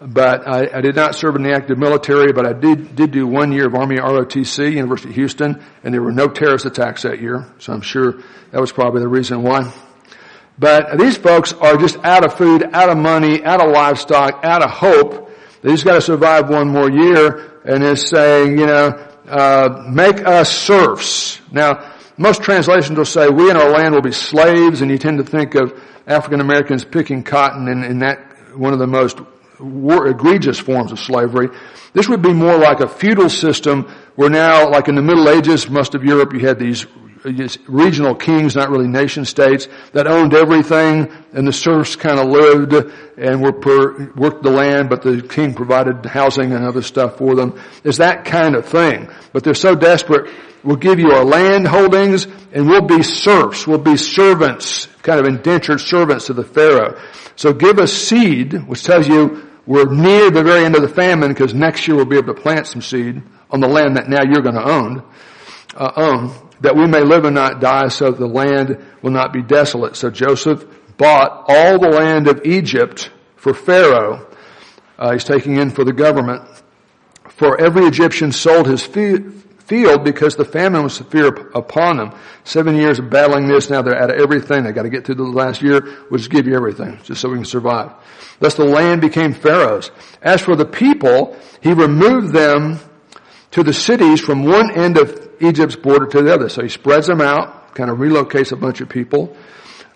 But I, I did not serve in the active military, but I did, did do one year of Army ROTC, University of Houston, and there were no terrorist attacks that year, so I'm sure that was probably the reason why. But these folks are just out of food, out of money, out of livestock, out of hope. They just got to survive one more year, and is saying, you know, uh, make us serfs. Now, most translations will say, we in our land will be slaves, and you tend to think of African Americans picking cotton in, in that one of the most egregious forms of slavery. This would be more like a feudal system where now, like in the Middle Ages, most of Europe, you had these regional kings, not really nation states, that owned everything, and the serfs kind of lived and were per, worked the land, but the king provided housing and other stuff for them. It's that kind of thing. But they're so desperate, we'll give you our land holdings, and we'll be serfs, we'll be servants, kind of indentured servants to the Pharaoh. So give us seed, which tells you we're near the very end of the famine because next year we'll be able to plant some seed on the land that now you're going to own, uh, own, that we may live and not die so the land will not be desolate. So Joseph bought all the land of Egypt for Pharaoh. Uh, he's taking in for the government. For every Egyptian sold his field because the famine was severe upon them. Seven years of battling this, now they're out of everything. They got to get through the last year. We'll just give you everything, just so we can survive. Thus the land became Pharaoh's. As for the people, he removed them to the cities from one end of Egypt's border to the other. So he spreads them out, kind of relocates a bunch of people.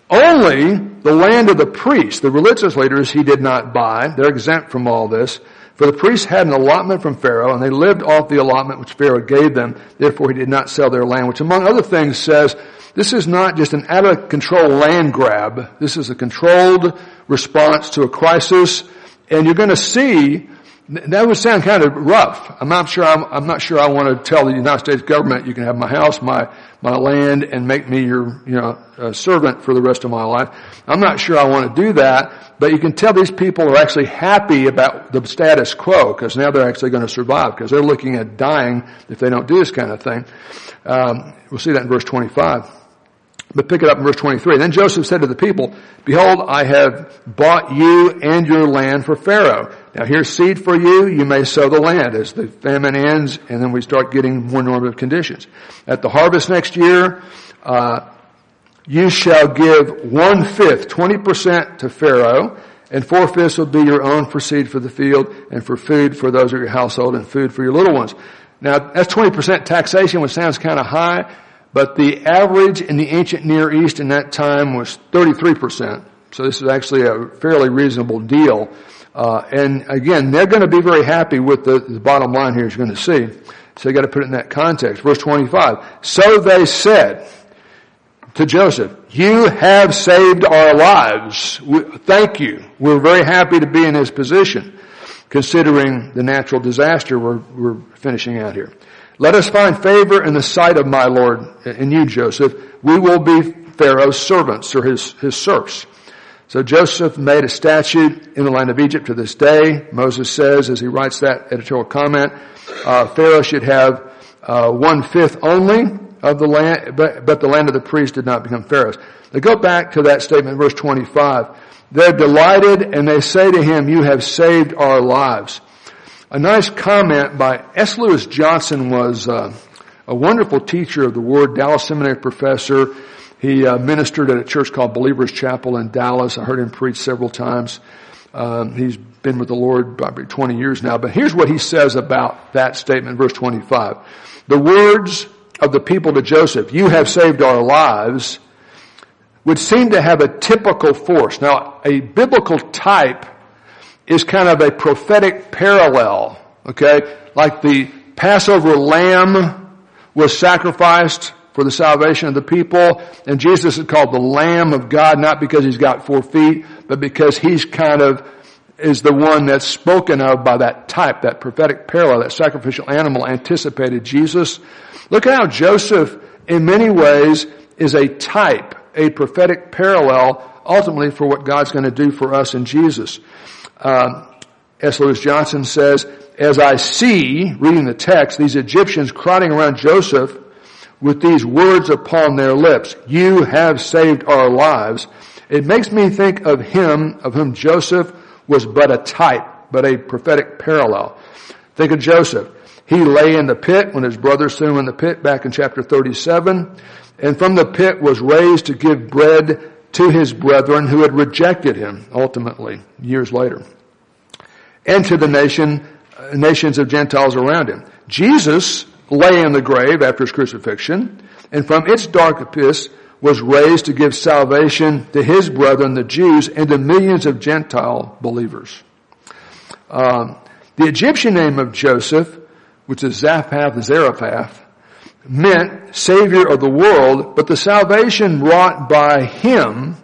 Only the land of the priests, the religious leaders, he did not buy. They're exempt from all this. For the priests had an allotment from Pharaoh, and they lived off the allotment which Pharaoh gave them. Therefore, he did not sell their land, which among other things says, this is not just an out of control land grab. This is a controlled response to a crisis. And you're going to see that would sound kind of rough. I'm not sure. I'm, I'm, not sure. I want to tell the United States government you can have my house, my my land, and make me your you know servant for the rest of my life. I'm not sure I want to do that. But you can tell these people are actually happy about the status quo because now they're actually going to survive because they're looking at dying if they don't do this kind of thing. Um, we'll see that in verse 25. But pick it up in verse 23. Then Joseph said to the people, Behold, I have bought you and your land for Pharaoh. Now here's seed for you. You may sow the land as the famine ends and then we start getting more normative conditions. At the harvest next year, uh, you shall give one fifth, 20% to Pharaoh, and four fifths will be your own for seed for the field and for food for those of your household and food for your little ones. Now that's 20% taxation, which sounds kind of high. But the average in the ancient Near East in that time was 33%. So this is actually a fairly reasonable deal. Uh, and again, they're going to be very happy with the, the bottom line here, as you're going to see. So you got to put it in that context. Verse 25. So they said to Joseph, you have saved our lives. We, thank you. We're very happy to be in this position, considering the natural disaster we're, we're finishing out here. Let us find favor in the sight of my Lord and you, Joseph. We will be Pharaoh's servants or his, his serfs. So Joseph made a statute in the land of Egypt to this day. Moses says, as he writes that editorial comment, uh, Pharaoh should have uh, one fifth only of the land, but, but the land of the priests did not become Pharaoh's. They go back to that statement, verse 25. They're delighted and they say to him, you have saved our lives. A nice comment by S. Lewis Johnson was uh, a wonderful teacher of the Word, Dallas Seminary professor. He uh, ministered at a church called Believers Chapel in Dallas. I heard him preach several times. Um, he's been with the Lord probably 20 years now. But here's what he says about that statement, verse 25. The words of the people to Joseph, you have saved our lives, would seem to have a typical force. Now, a biblical type is kind of a prophetic parallel, okay? Like the Passover lamb was sacrificed for the salvation of the people. And Jesus is called the Lamb of God, not because he's got four feet, but because he's kind of is the one that's spoken of by that type, that prophetic parallel, that sacrificial animal anticipated Jesus. Look at how Joseph, in many ways, is a type, a prophetic parallel, ultimately for what God's going to do for us in Jesus. Uh, S. Lewis Johnson says, as I see, reading the text, these Egyptians crowding around Joseph with these words upon their lips, you have saved our lives, it makes me think of him of whom Joseph was but a type, but a prophetic parallel. Think of Joseph. He lay in the pit when his brothers threw him in the pit back in chapter 37, and from the pit was raised to give bread to his brethren who had rejected him ultimately years later, and to the nation, nations of Gentiles around him. Jesus lay in the grave after his crucifixion, and from its dark abyss was raised to give salvation to his brethren, the Jews, and to millions of Gentile believers. Um, the Egyptian name of Joseph, which is Zaphath Zarephath, meant Savior of the world, but the salvation wrought by him,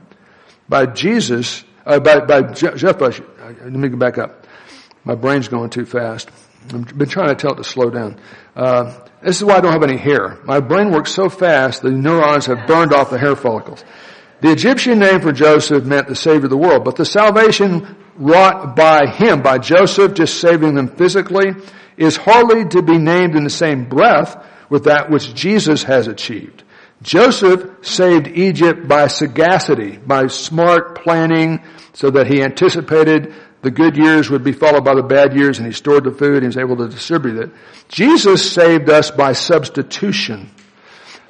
by Jesus, uh, by, by Jephthah, let me go back up. My brain's going too fast. I've been trying to tell it to slow down. Uh, this is why I don't have any hair. My brain works so fast, the neurons have burned off the hair follicles. The Egyptian name for Joseph meant the Savior of the world, but the salvation wrought by him, by Joseph just saving them physically, is hardly to be named in the same breath with that which Jesus has achieved. Joseph saved Egypt by sagacity, by smart planning, so that he anticipated the good years would be followed by the bad years and he stored the food and he was able to distribute it. Jesus saved us by substitution.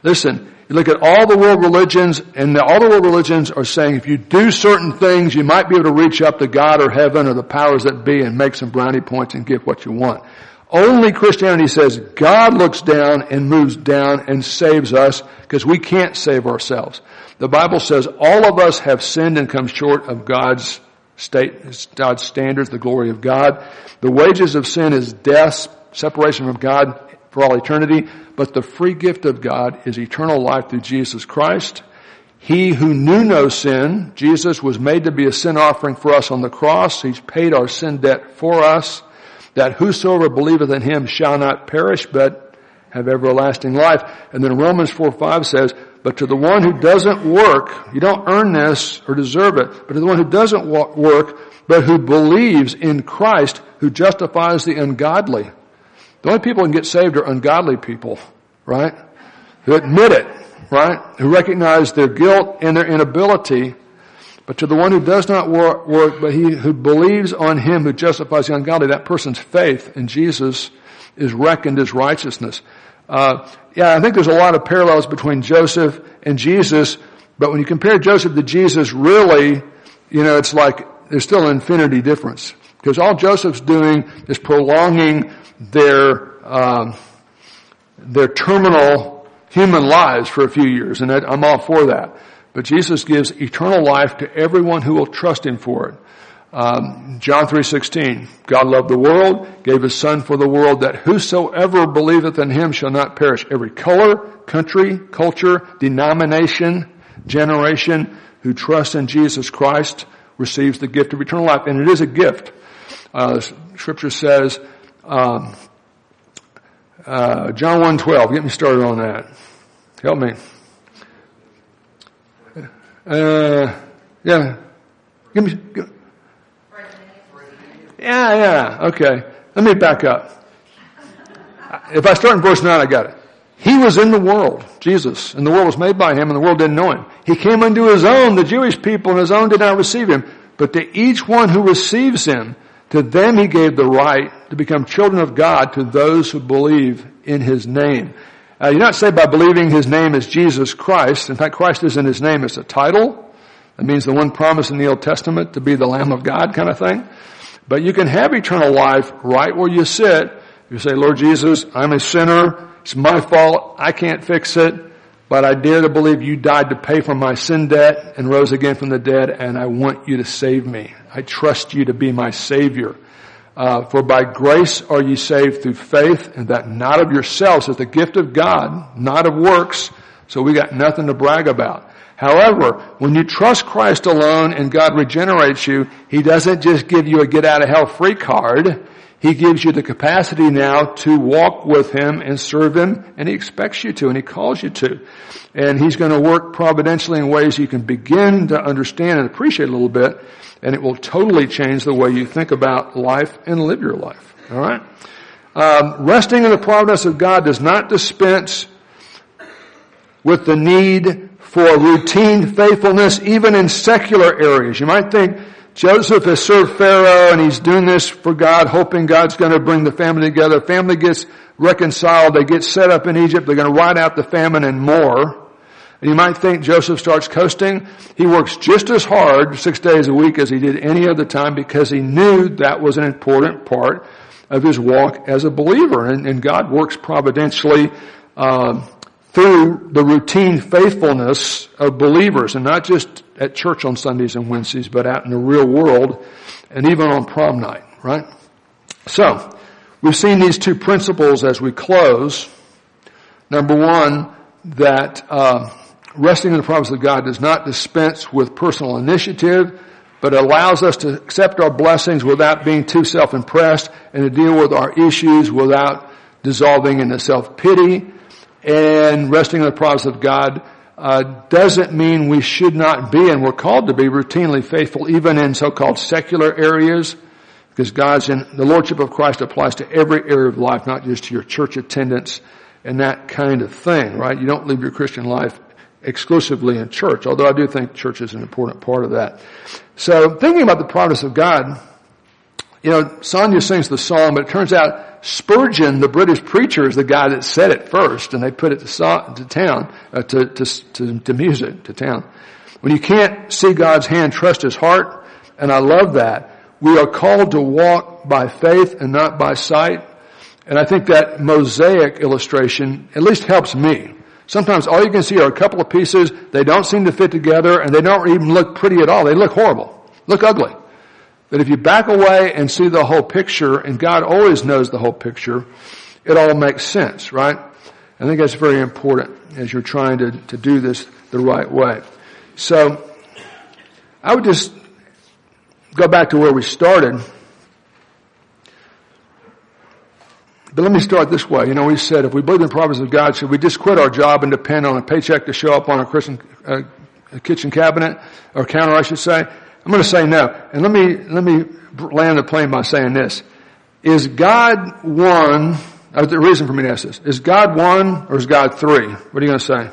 Listen, you look at all the world religions and all the world religions are saying if you do certain things, you might be able to reach up to God or heaven or the powers that be and make some brownie points and get what you want. Only Christianity says God looks down and moves down and saves us because we can't save ourselves. The Bible says all of us have sinned and come short of God's state, God's standards, the glory of God. The wages of sin is death, separation from God for all eternity, but the free gift of God is eternal life through Jesus Christ. He who knew no sin, Jesus was made to be a sin offering for us on the cross. He's paid our sin debt for us, that whosoever believeth in him shall not perish, but have everlasting life. And then Romans 4, 5 says, but to the one who doesn't work, you don't earn this or deserve it, but to the one who doesn't work, but who believes in Christ, who justifies the ungodly. The only people who can get saved are ungodly people, right? Who admit it, right? Who recognize their guilt and their inability. But to the one who does not work, work but he who believes on him who justifies the ungodly, that person's faith in Jesus is reckoned as righteousness. Uh, yeah, I think there's a lot of parallels between Joseph and Jesus, but when you compare Joseph to Jesus, really, you know, it's like there's still an infinity difference. Because all Joseph's doing is prolonging their, um, their terminal human lives for a few years, and I'm all for that. But Jesus gives eternal life to everyone who will trust Him for it. Um, John 3.16, God loved the world, gave his son for the world that whosoever believeth in him shall not perish. Every color, country, culture, denomination, generation who trusts in Jesus Christ receives the gift of eternal life. And it is a gift. Uh, scripture says, um, uh, John 1.12, get me started on that. Help me. Uh, yeah. Give me, give, yeah, yeah, okay. Let me back up. If I start in verse 9, I got it. He was in the world, Jesus, and the world was made by him, and the world didn't know him. He came unto his own, the Jewish people, and his own did not receive him. But to each one who receives him, to them he gave the right to become children of God to those who believe in his name. Uh, you're not saved by believing his name is Jesus Christ. In fact, Christ isn't his name, it's a title. That means the one promised in the Old Testament to be the Lamb of God kind of thing. But you can have eternal life right where you sit. You say, Lord Jesus, I'm a sinner. It's my fault. I can't fix it. But I dare to believe you died to pay for my sin debt and rose again from the dead and I want you to save me. I trust you to be my savior. Uh, for by grace are ye saved through faith and that not of yourselves It's the gift of God, not of works, So we got nothing to brag about. However, when you trust Christ alone and God regenerates you, He doesn't just give you a get out of hell free card. He gives you the capacity now to walk with Him and serve Him, and He expects you to, and He calls you to. And He's going to work providentially in ways you can begin to understand and appreciate a little bit, and it will totally change the way you think about life and live your life. Alright? Um, resting in the providence of God does not dispense with the need for routine faithfulness even in secular areas. You might think, Joseph has served Pharaoh and he's doing this for God, hoping God's going to bring the family together. Family gets reconciled. They get set up in Egypt. They're going to ride out the famine and more. And you might think Joseph starts coasting. He works just as hard six days a week as he did any other time because he knew that was an important part of his walk as a believer. And, and God works providentially uh, through the routine faithfulness of believers and not just at church on Sundays and Wednesdays, but out in the real world and even on prom night, right? So, we've seen these two principles as we close. Number one, that uh, resting in the promise of God does not dispense with personal initiative, but allows us to accept our blessings without being too self-impressed and to deal with our issues without dissolving into self-pity and resting in the promise of God uh, doesn't mean we should not be, and we're called to be routinely faithful, even in so-called secular areas, because God's in the lordship of Christ applies to every area of life, not just to your church attendance and that kind of thing, right? You don't live your Christian life exclusively in church, although I do think church is an important part of that. So, thinking about the promise of God, you know, Sonia sings the song, but it turns out Spurgeon, the British preacher, is the guy that said it first, and they put it to, to town, uh, to, to, to, to music, to town. When you can't see God's hand, trust His heart, and I love that. We are called to walk by faith and not by sight. And I think that mosaic illustration at least helps me. Sometimes all you can see are a couple of pieces, they don't seem to fit together, and they don't even look pretty at all. They look horrible. Look ugly. But if you back away and see the whole picture, and God always knows the whole picture, it all makes sense, right? I think that's very important as you're trying to, to do this the right way. So, I would just go back to where we started. But let me start this way. You know, we said if we believe in the providence of God, should we just quit our job and depend on a paycheck to show up on a Christian uh, a kitchen cabinet or counter, I should say? I'm going to say no. And let me, let me land the plane by saying this. Is God one, uh, the reason for me to ask this, is God one or is God three? What are you going to say?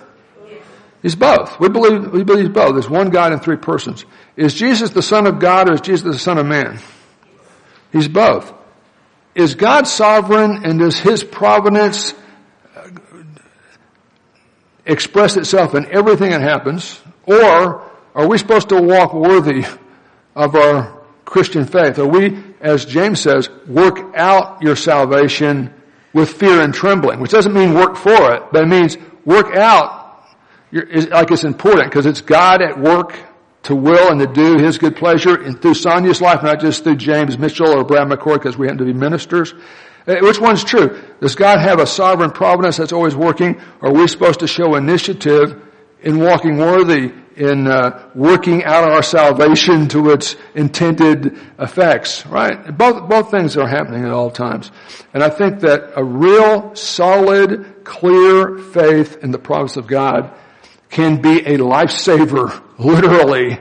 He's both. We believe, we believe both. There's one God in three persons. Is Jesus the Son of God or is Jesus the Son of Man? He's both. Is God sovereign and does His providence uh, express itself in everything that happens? Or are we supposed to walk worthy of our Christian faith? Are we, as James says, work out your salvation with fear and trembling, which doesn't mean work for it, but it means work out like it's important because it's God at work to will and to do His good pleasure through Sonia's life, not just through James Mitchell or Brad McCoy because we happen to be ministers. Uh, which one's true? Does God have a sovereign providence that's always working? Or are we supposed to show initiative in walking worthy in uh, working out our salvation to its intended effects, right? Both, both things are happening at all times. And I think that a real solid, clear faith in the promise of God can be a lifesaver, literally,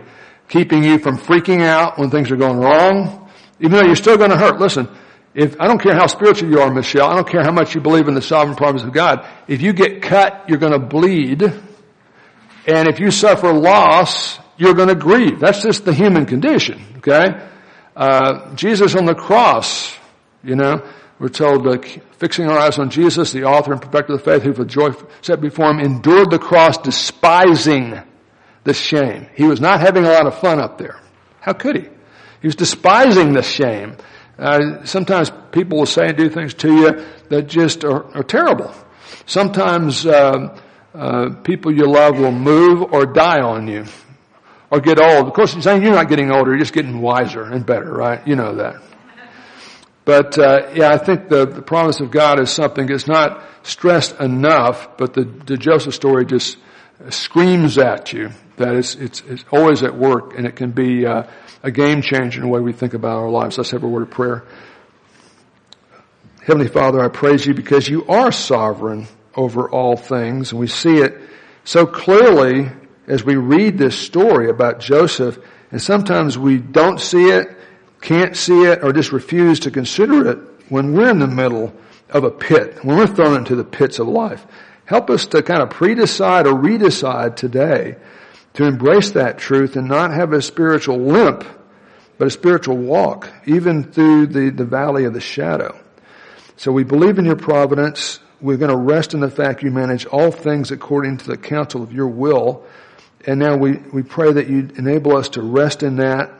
keeping you from freaking out when things are going wrong, even though you're still going to hurt. Listen, if, I don't care how spiritual you are, Michelle, I don't care how much you believe in the sovereign promise of God, if you get cut, you're going to bleed, and if you suffer loss, you're going to grieve. That's just the human condition, okay? Uh, Jesus on the cross, you know, we're told, uh, fixing our eyes on Jesus, the author and perfecter of the faith, who for joy set before him endured the cross, despising the shame. He was not having a lot of fun up there. How could he? He was despising the shame. Uh, sometimes people will say and do things to you that just are, are terrible. Sometimes uh, uh, people you love will move or die on you or get old. Of course, you're saying you're not getting older, you're just getting wiser and better, right? You know that. But uh, yeah, I think the, the promise of God is something that's not stressed enough, but the, the Joseph story just screams at you that it's, it's, it's always at work and it can be uh, a game changer in the way we think about our lives. Let's have a word of prayer. Heavenly Father, I praise you because you are sovereign over all things and we see it so clearly as we read this story about Joseph and sometimes we don't see it, can't see it, or just refuse to consider it when we're in the middle of a pit, when we're thrown into the pits of life. Help us to kind of pre-decide or redecide today to embrace that truth and not have a spiritual limp, but a spiritual walk, even through the, the valley of the shadow. So we believe in your providence. We're going to rest in the fact you manage all things according to the counsel of your will. And now we, we pray that you enable us to rest in that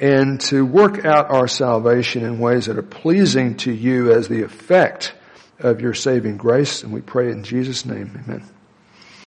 and to work out our salvation in ways that are pleasing to you as the effect of your saving grace. And we pray in Jesus' name. Amen.